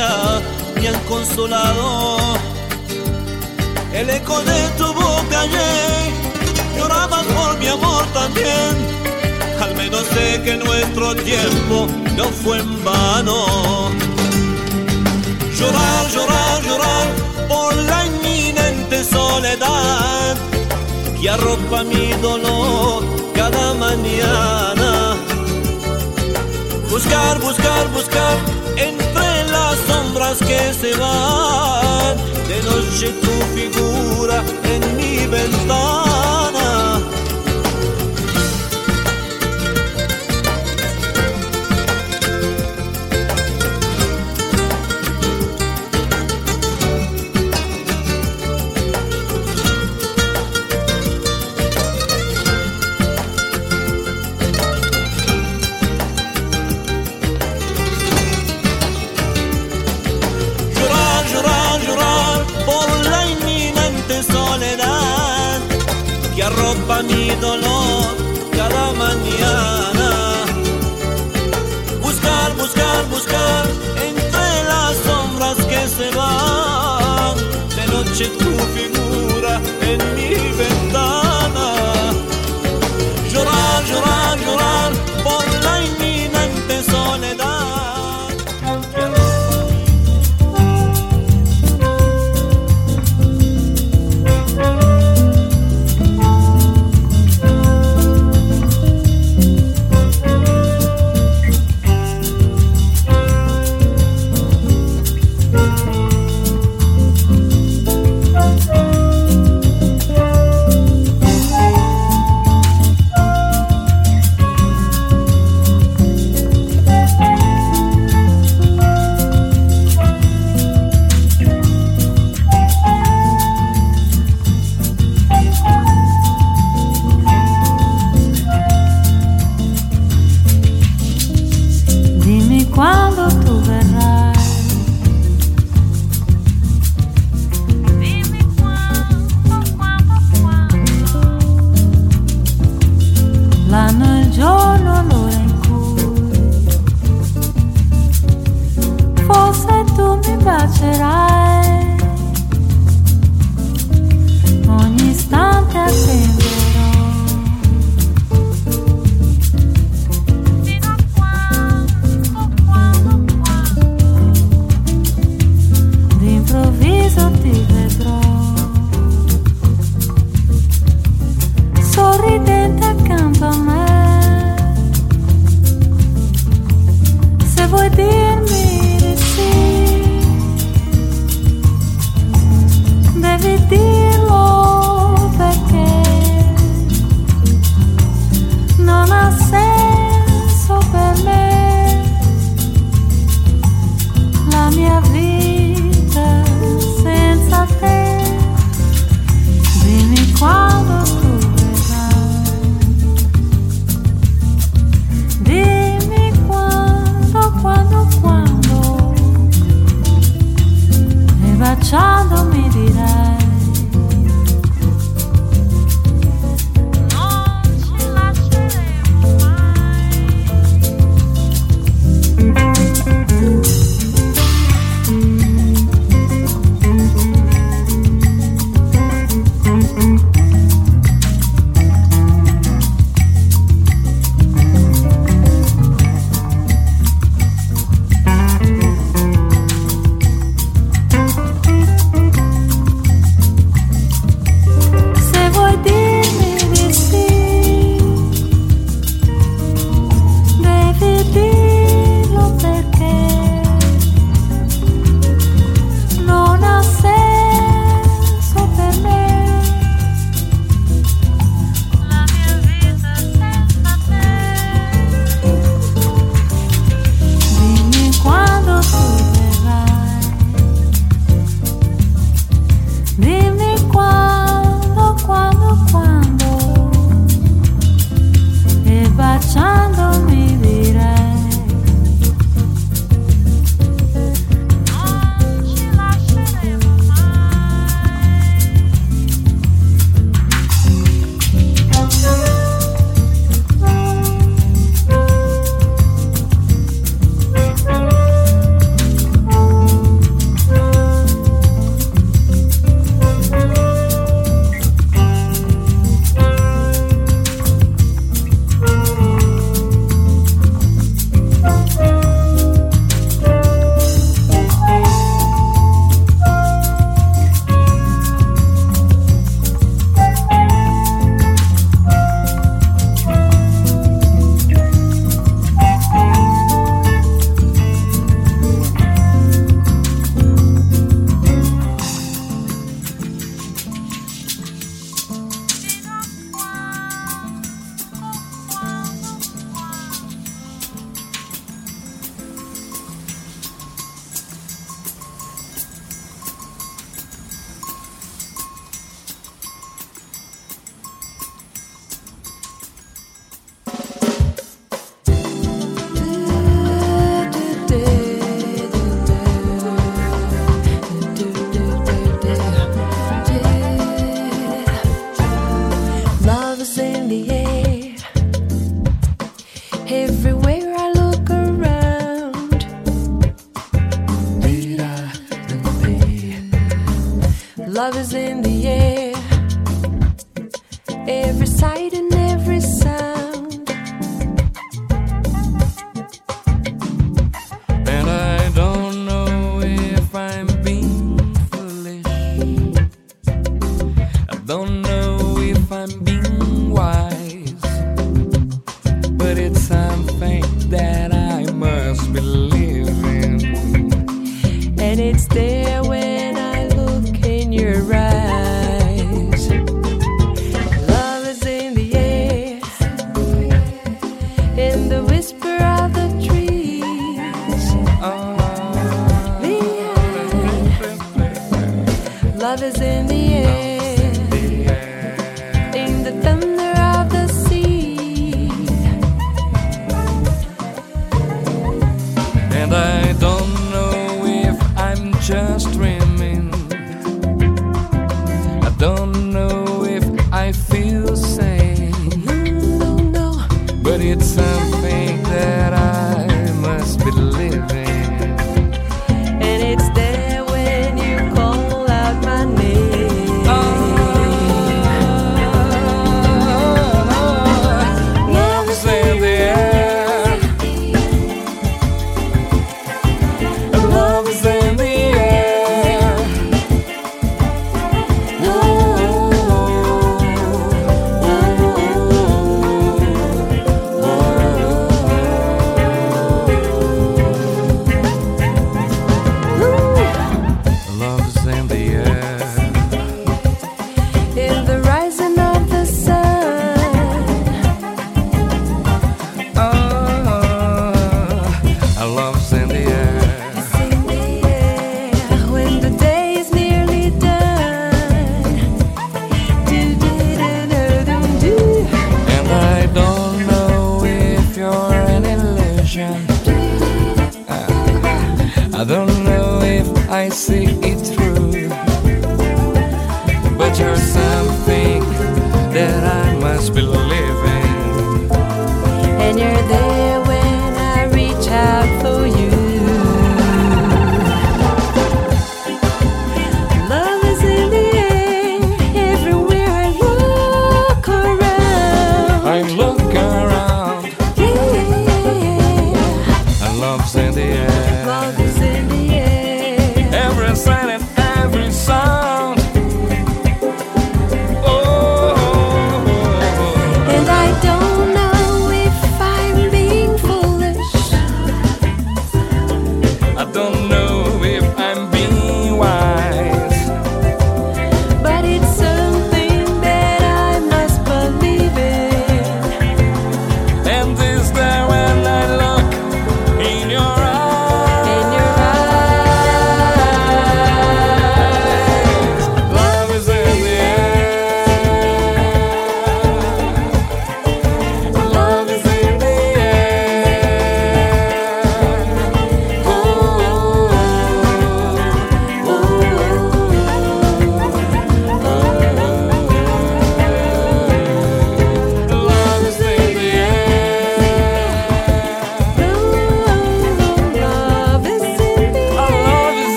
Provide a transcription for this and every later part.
ya me han consolado el eco de tu boca y llorabas por mi amor también. Al menos sé que nuestro tiempo no fue en vano. Llorar, llorar, llorar por la inminente soledad que arropa mi dolor cada mañana. Buscar, buscar, buscar las sombras que se van. De noche tu figura en mi ventana. Arropa mi dolor cada mañana. Buscar, buscar, buscar entre las sombras que se van. De noche tu figura en mi ventana.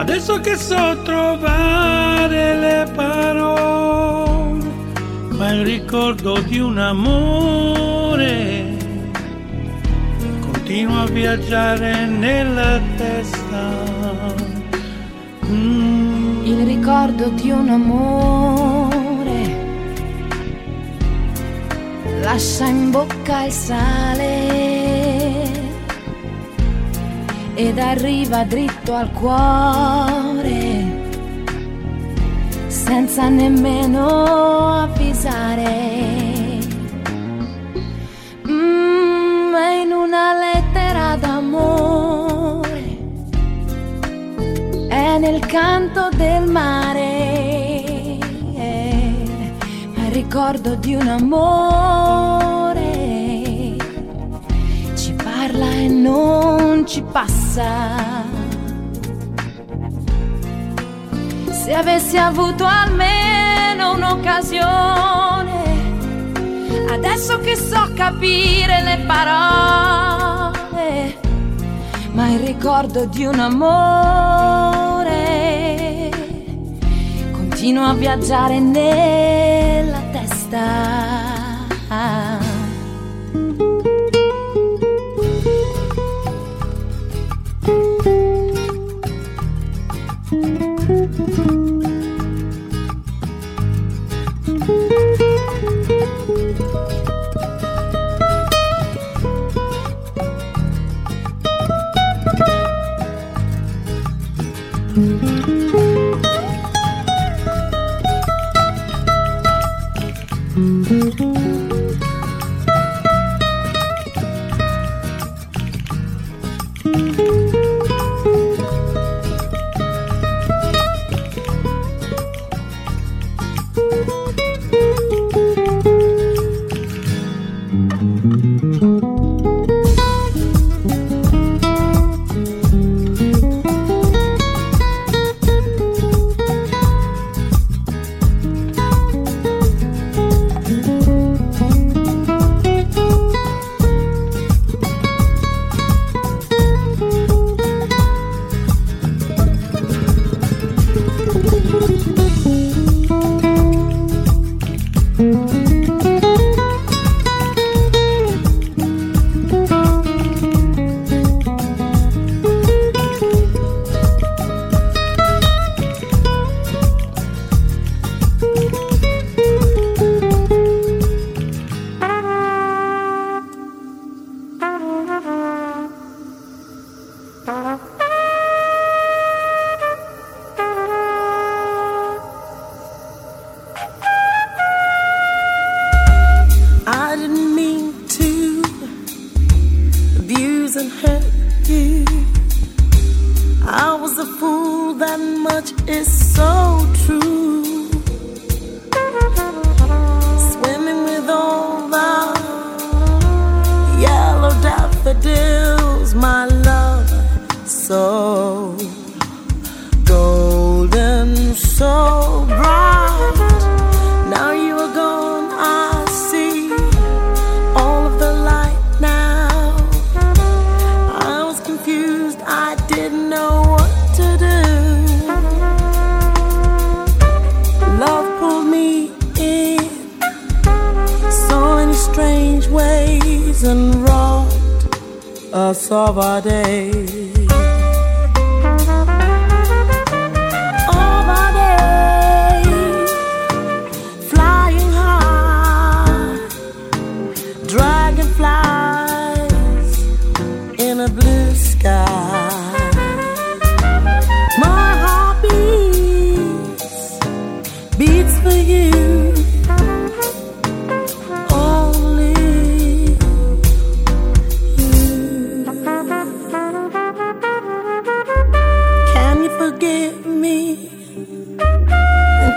Adesso che so trovare le parole, ma il ricordo di un amore continua a viaggiare nella testa. Mm. Il ricordo di un amore lascia in bocca il sale ed arriva dritto al cuore senza nemmeno avvisare. Mm, è in una lettera d'amore, è nel canto del mare ricordo di un amore ci parla e non ci passa. Se avessi avuto almeno un'occasione, adesso che so capire le parole, ma il ricordo di un amore continua a viaggiare nella testa.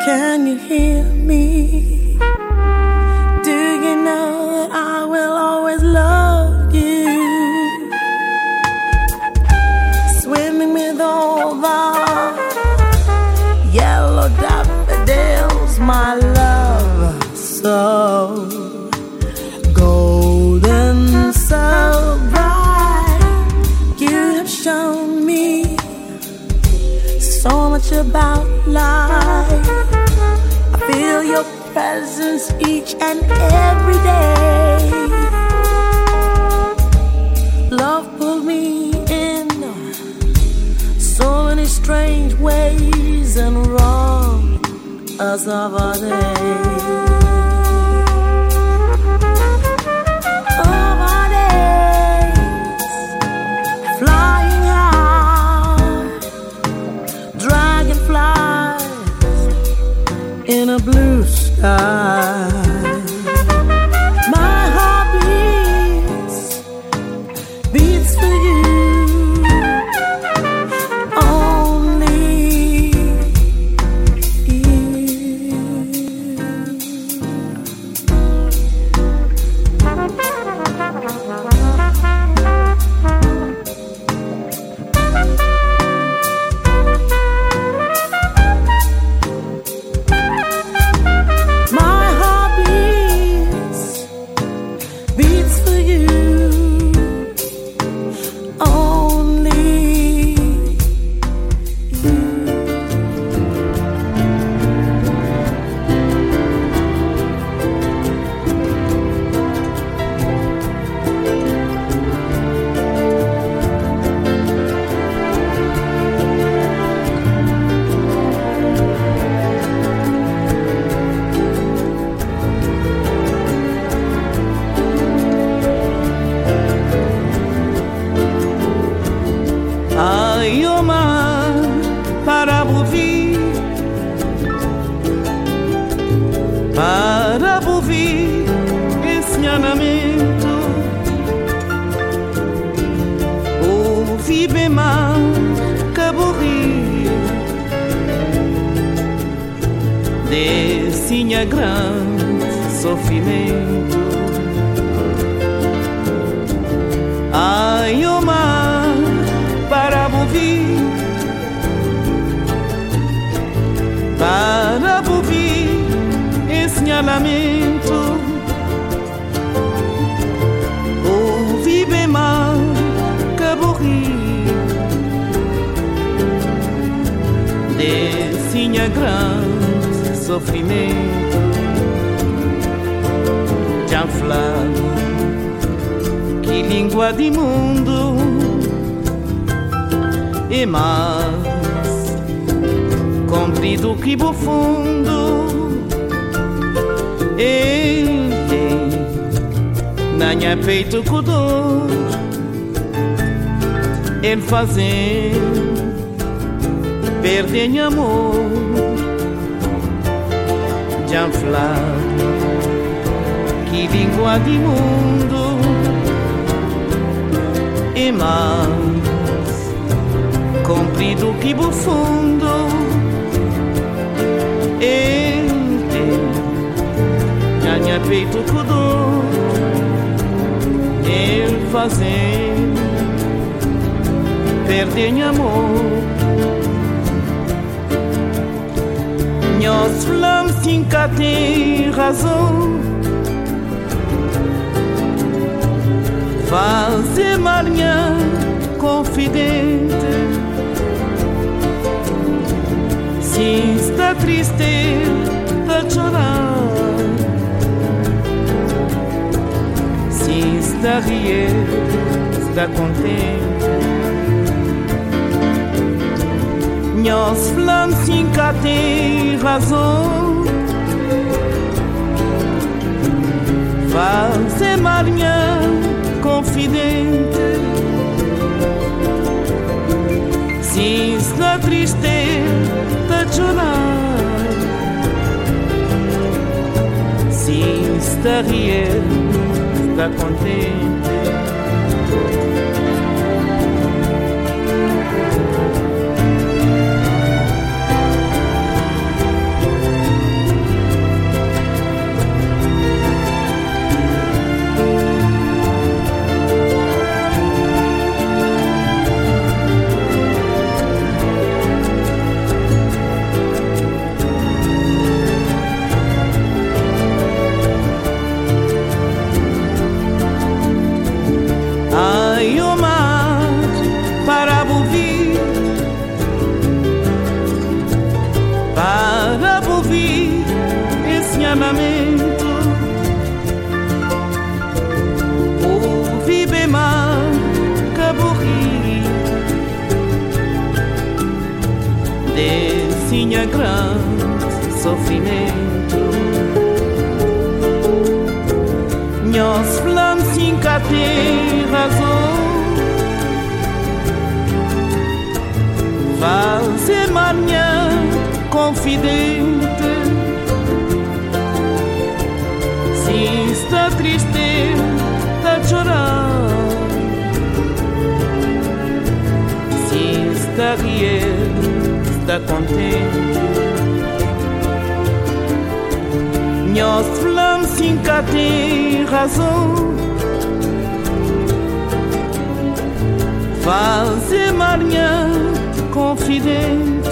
Can you hear me? Do you know that I will always love you? Swimming with all the yellow daffodils, my love, so golden, so bright. You have shown me so much about life. Your presence each and every day. Love pulled me in so many strange ways and wrong as of our day. Esse ensinamento. Ouvi bem mal que aborri. Grande sofrimento. Ai, o mar para ouvir. Para ouvir ensinamento. é grande sofrimento. Chanflado, que língua de mundo e mais comprido que bufundo. Ele tem nanha peito com dor, ele fazendo perde em amor já um flávio que língua de mundo e mais comprido que bufundo entre ganha peito cudor ele fazer, perde em amor. Agnès Flamsinka tem razão. Fazer marinha confidente. Se está triste, tá chorando. Se está riendo, está contente. minhas flames nunca têm razão. Fazer marinha confidente. Sinto na tristeza de chorar. Sinto rir, da contente. Grande sofrimento. Falamos sem ter razão. Fazer manhã confidente Se está triste, está a chorar Se está riendo, está contente Sem cá tem razão Fazer manhã confidente.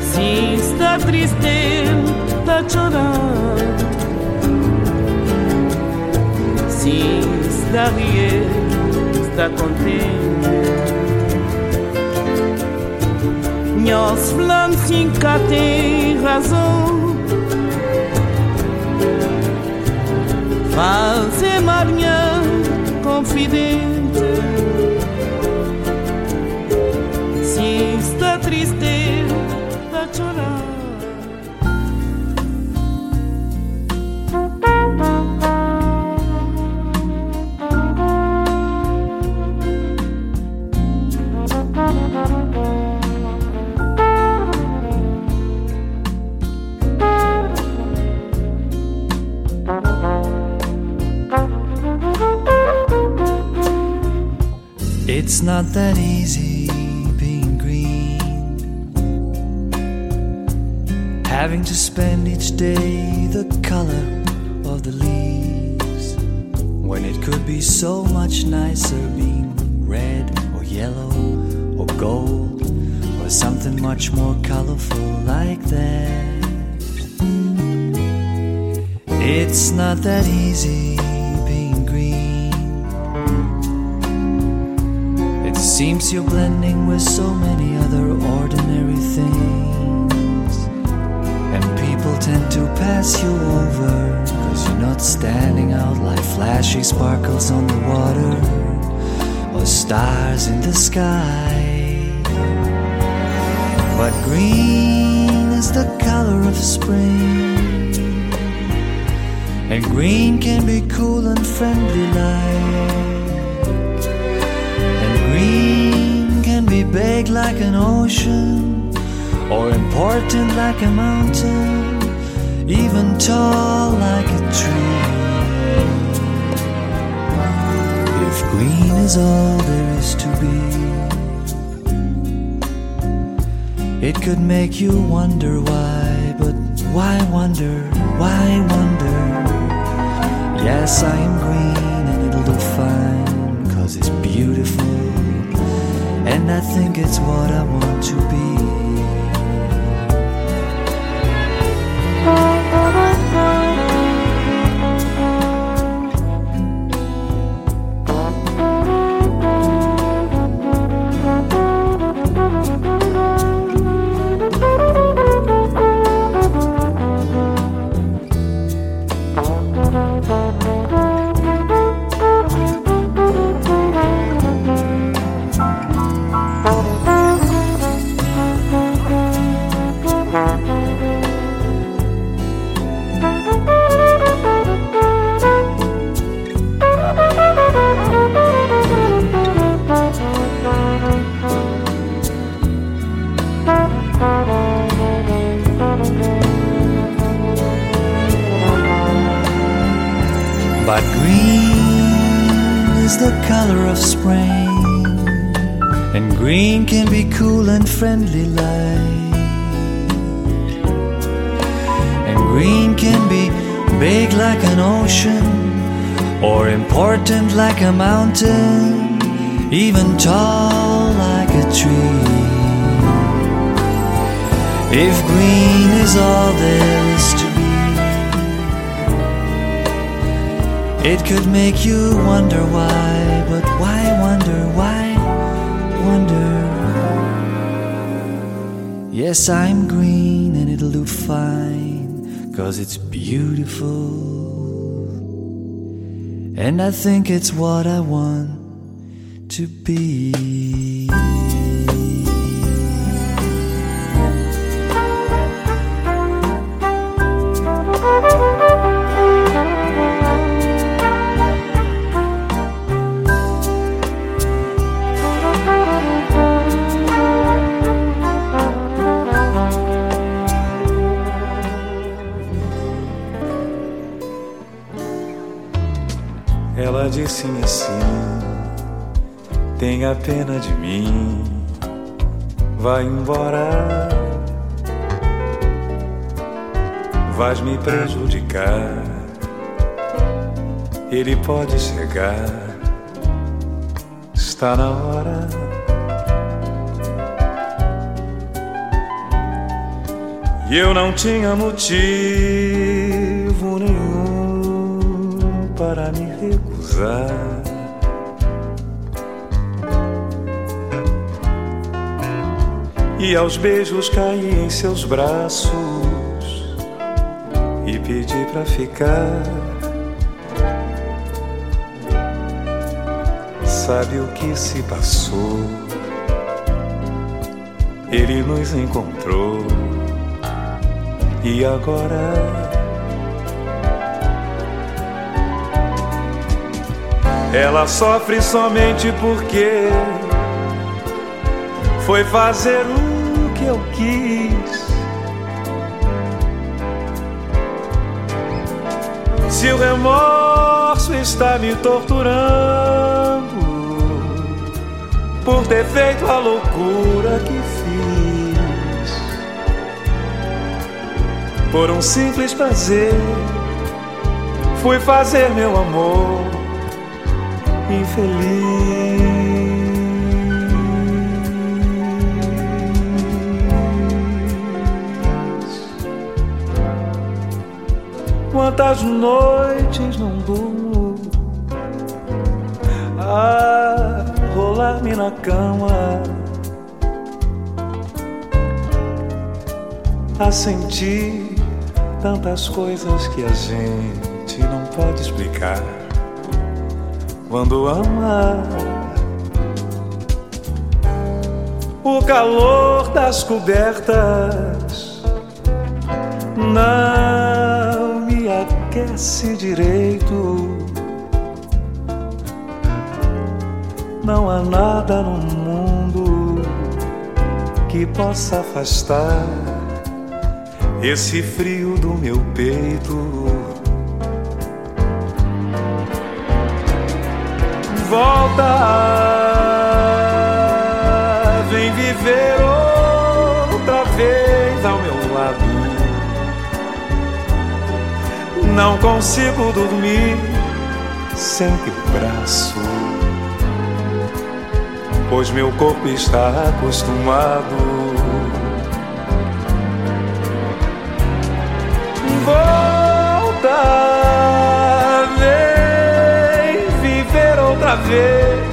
Se está triste, está chorando Se está riendo, está contente Sem cá tem razão Fazer manhã confidente It's not that easy being green. having to spend each day the color of the leaves when it could be so much nicer being red or yellow or gold or something much more colorful like that. It's not that easy seems you're blending with so many other ordinary things. And people tend to pass you over Cause you're not standing out like flashy sparkles on the water Or stars in the sky. But green is the color of spring. And green can be cool and friendly like big like an ocean Or important like a mountain even tall like a tree. If green is all there is to be, it could make you wonder why, but why wonder, why wonder? Yes, I am green and I think it's what I want to be. And I think it's what I want to be. Pena de mim, vai embora. Vais me prejudicar. Ele pode chegar, está na hora. E eu não tinha motivo nenhum para me recusar. E aos beijos caí em seus braços e pedi pra ficar. Sabe o que se passou? Ele nos encontrou e agora ela sofre somente porque foi fazer o que eu quis. Se o remorso está me torturando por ter feito a loucura que fiz, por um simples prazer, fui fazer meu amor infeliz. Quantas noites não durmo a rolar-me na cama, a sentir tantas coisas que a gente não pode explicar quando ama. O calor das cobertas me aquece direito. Não há nada no mundo que possa afastar esse frio do meu peito. volta, Não consigo dormir sem teu braço, pois meu corpo está acostumado. Volta, vem viver outra vez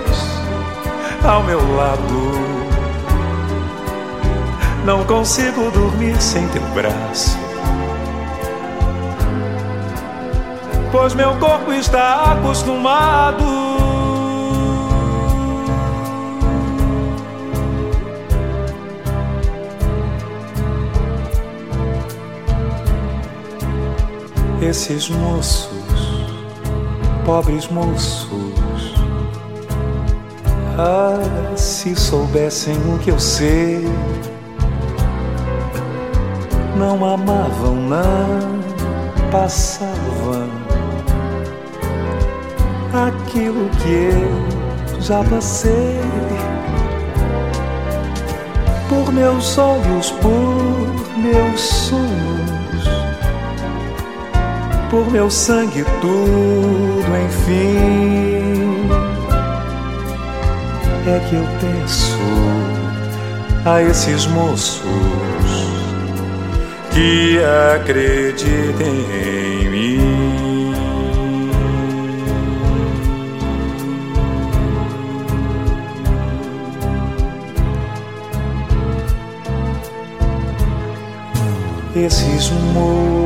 ao meu lado. Não consigo dormir sem teu braço. Pois meu corpo está acostumado. Esses moços, pobres moços, ah, se soubessem o que eu sei, não amavam, não passavam aquilo que eu já passei. Por meus olhos, por meus sonhos, por meu sangue, tudo, enfim é que eu peço a esses moços que acreditem em amor.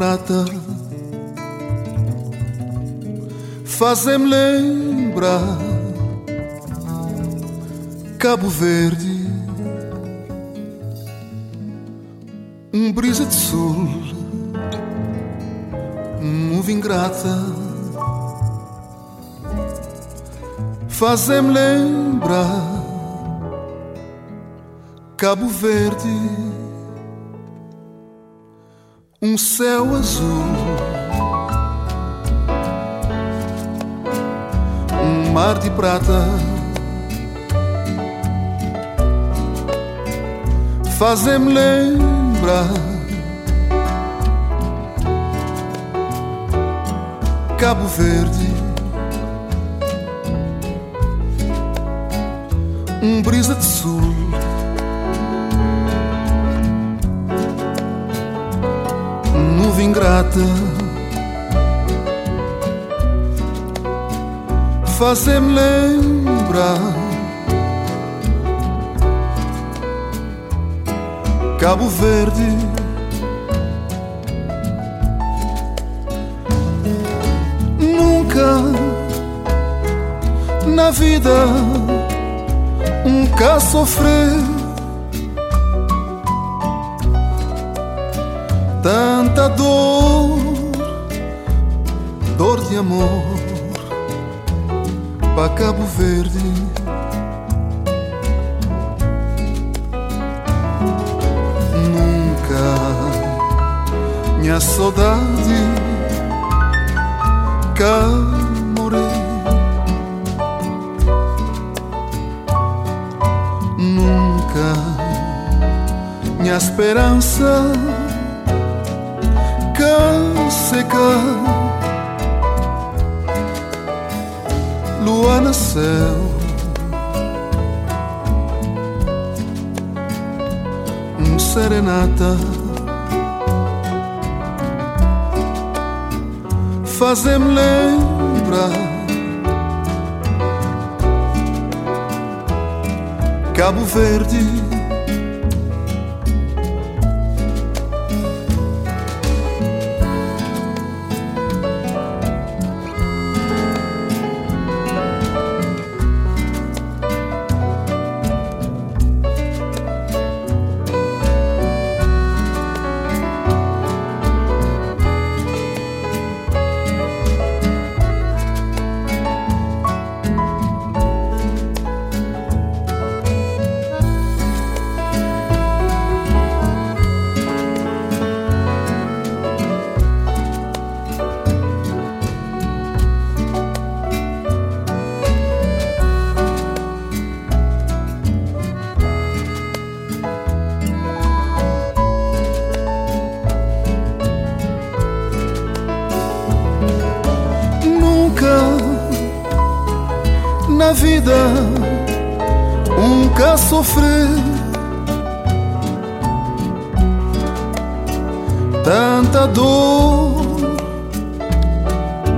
Prata. Fazem-me lembrar Cabo Verde, um brisa de sul, nuvem grata, fazem-me lembrar Cabo Verde, um céu azul. Um mar de prata fazem-me lembrar Cabo Verde, um brisa de sul. Nuvem grata fazem-me lembrar. Cabo Verde. Nunca na vida cá sofrer tanta dor, dor de amor para Cabo Verde. minha saudade cá morei nunca minha esperança seca lua nasceu um serenata. Fazem-me lembrar Cabo Verde sofrer tanta dor,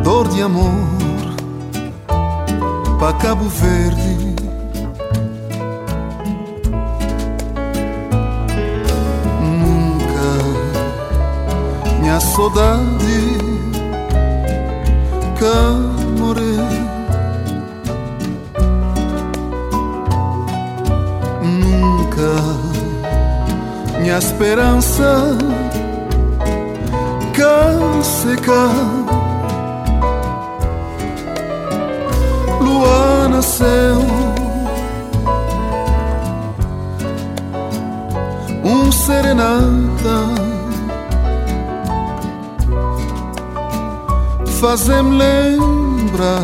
dor de amor para Cabo Verde. Nunca minha saudade que minha esperança cá seca. Lua nasceu, um serenata. Fazem-me lembrar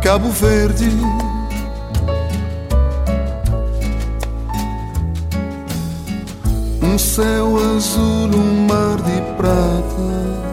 Cabo Verde céu azul, um mar de prata.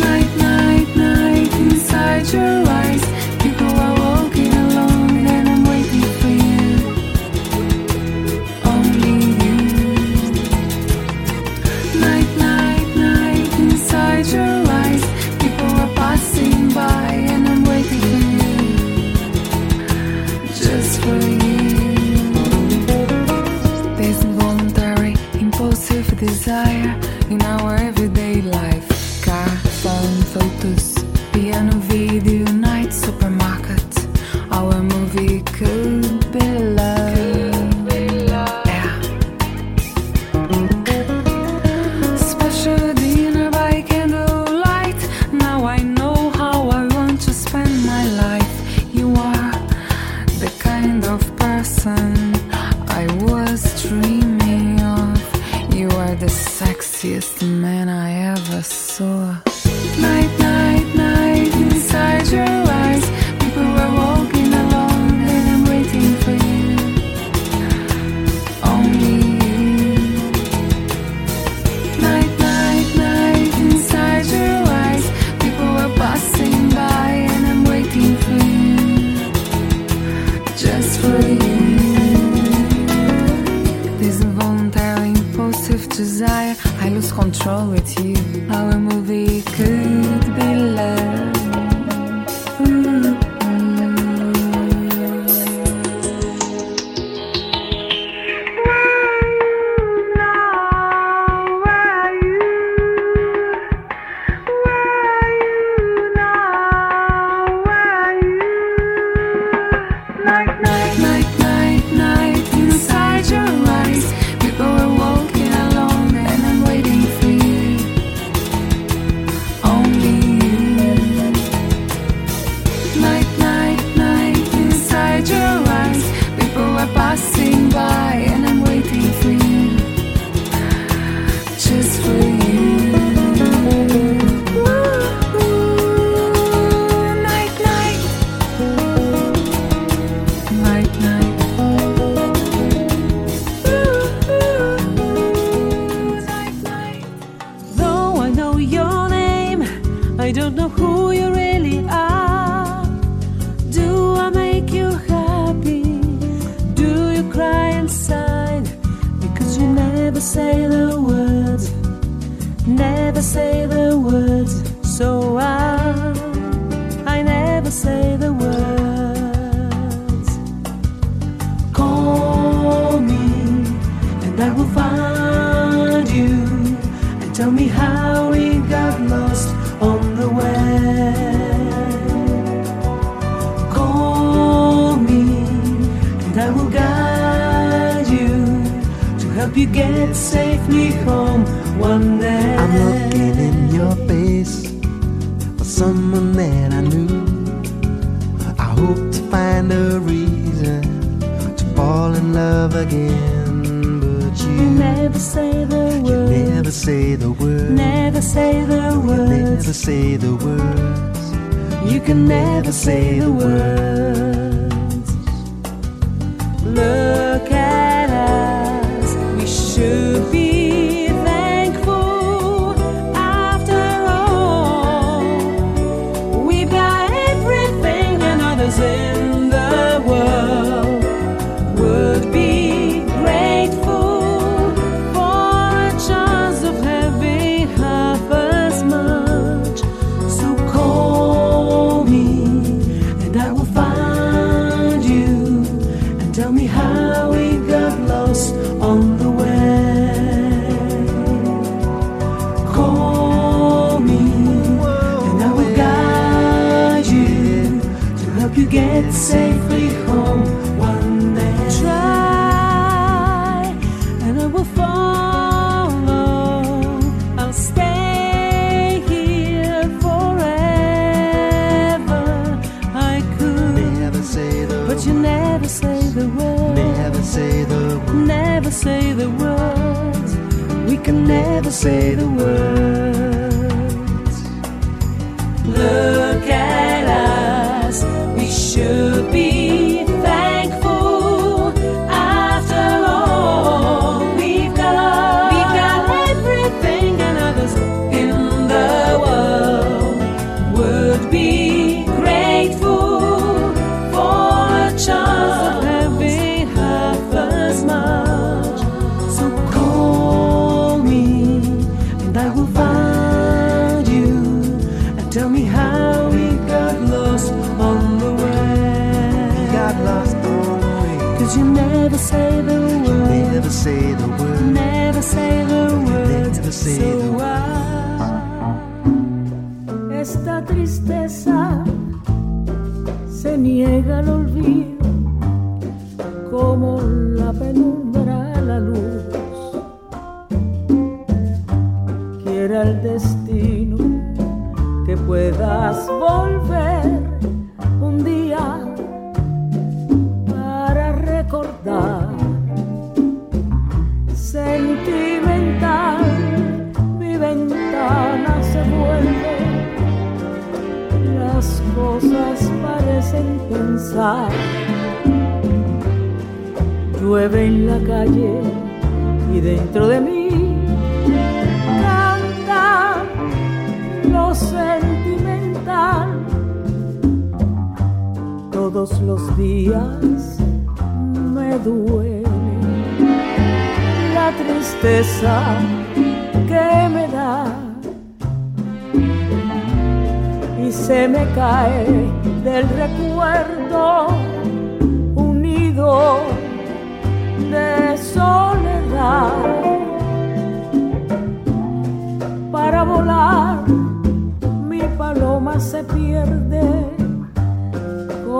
Night, night, night inside your eyes. do ser humano.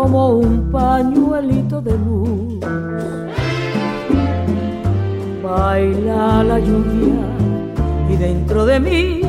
como un pañuelito de luz. Baila la lluvia y dentro de mí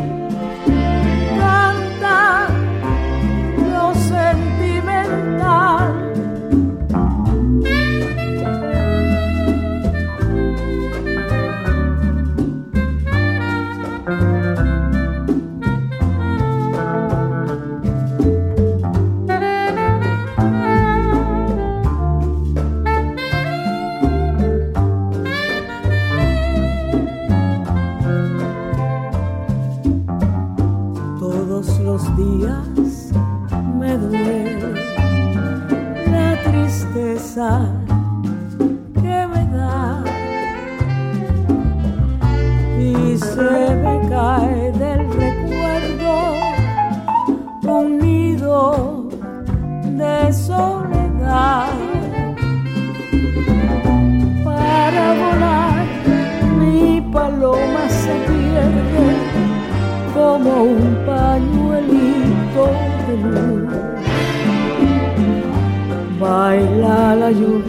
rayo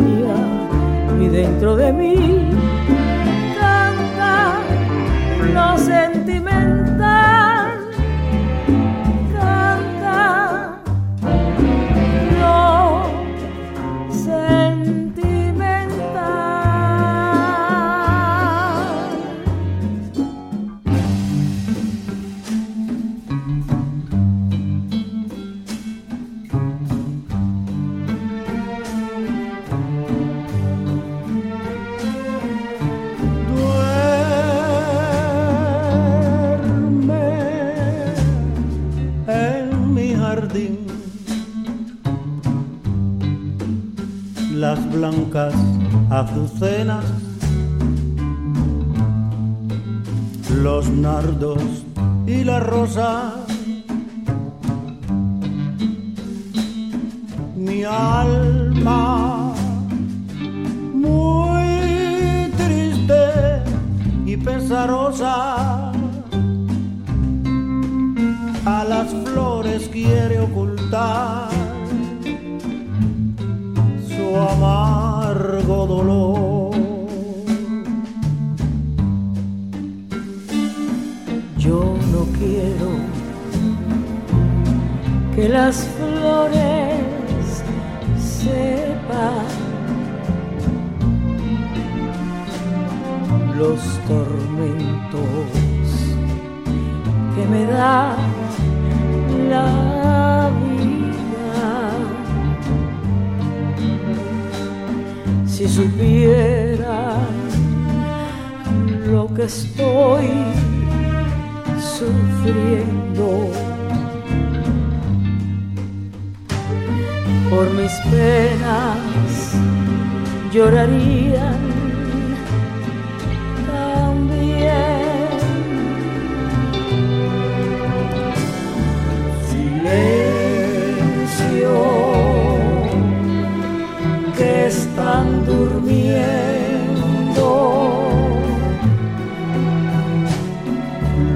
azarosa a las flores quiere ocultar su amargo dolor. Yo no quiero que las flores los tormentos que me da la vida. Si supiera lo que estoy sufriendo por mis penas lloraría están durmiendo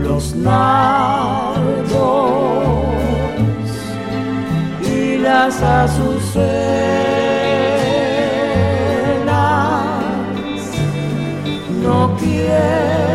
los nardos y las azucenas. No quiero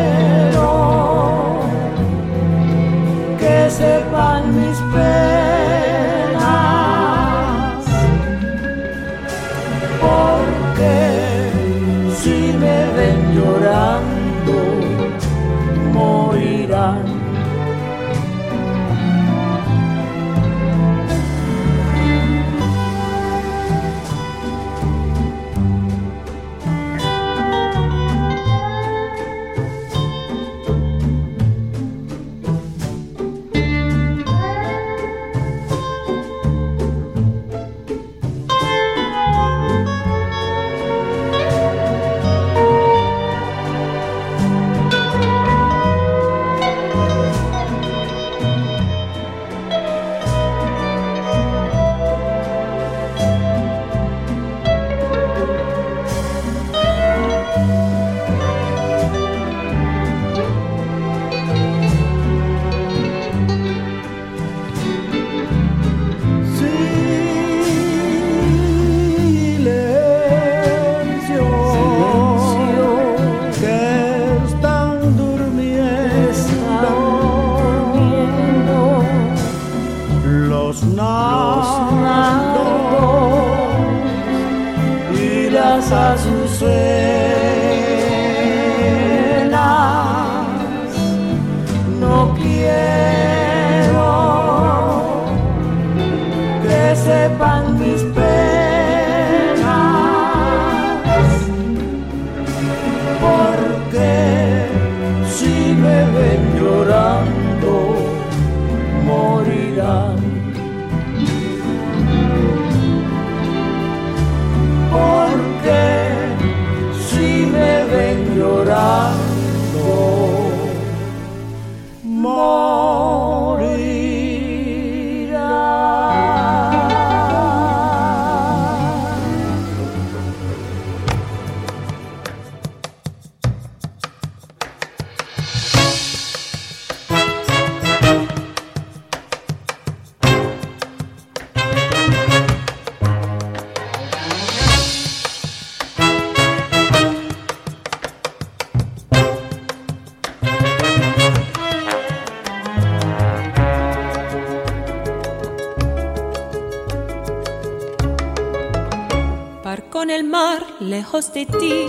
lejos de ti.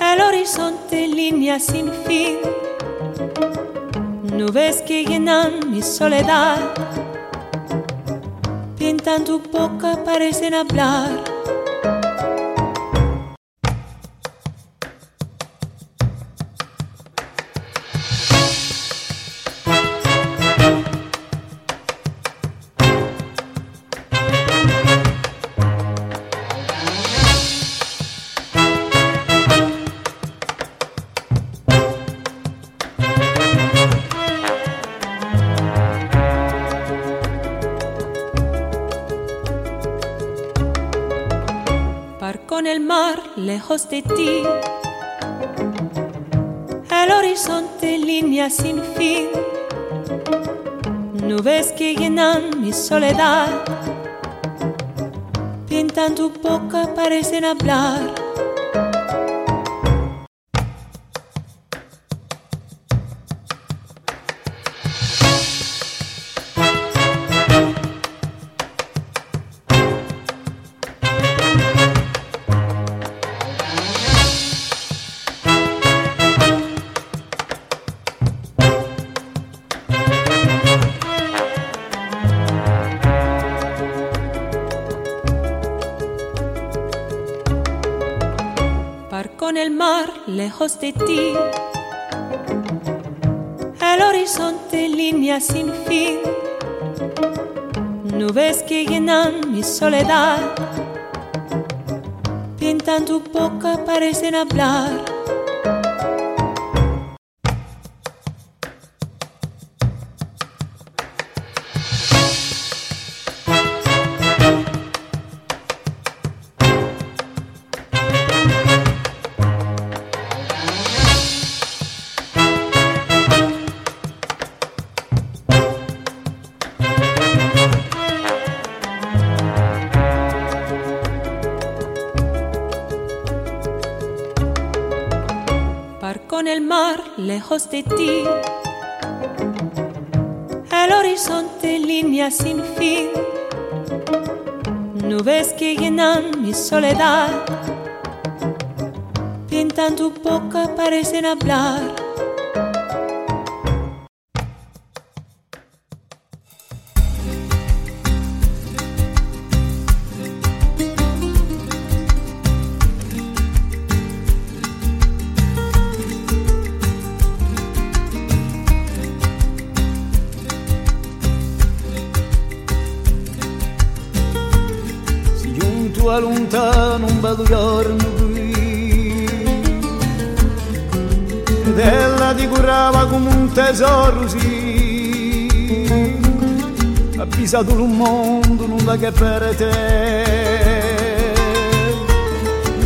El horizonte, línea sin fin. Nubes que llenan mi soledad. Pintan tu boca, parecen hablar. Mar, lejos de ti. El horizonte, línea sin fin. Nubes que llenan mi soledad. Pintan tu boca, parecen hablar. Lejos de ti. El horizonte línea sin fin. Nubes que llenan mi soledad. Pintan tu boca, parecen hablar. Lejos de ti. El horizonte línea sin fin. Nubes que llenan mi soledad. Pintan tu boca, parecen hablar. tesorosi ha visato un mondo non nulla che per te.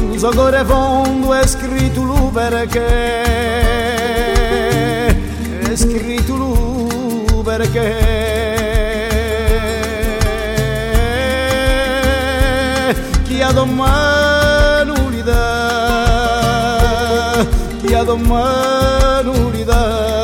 Un suo fondo è scritto lui perché. È scritto lui perché. Chi ha domani l'idea? Chi ha domani l'idea?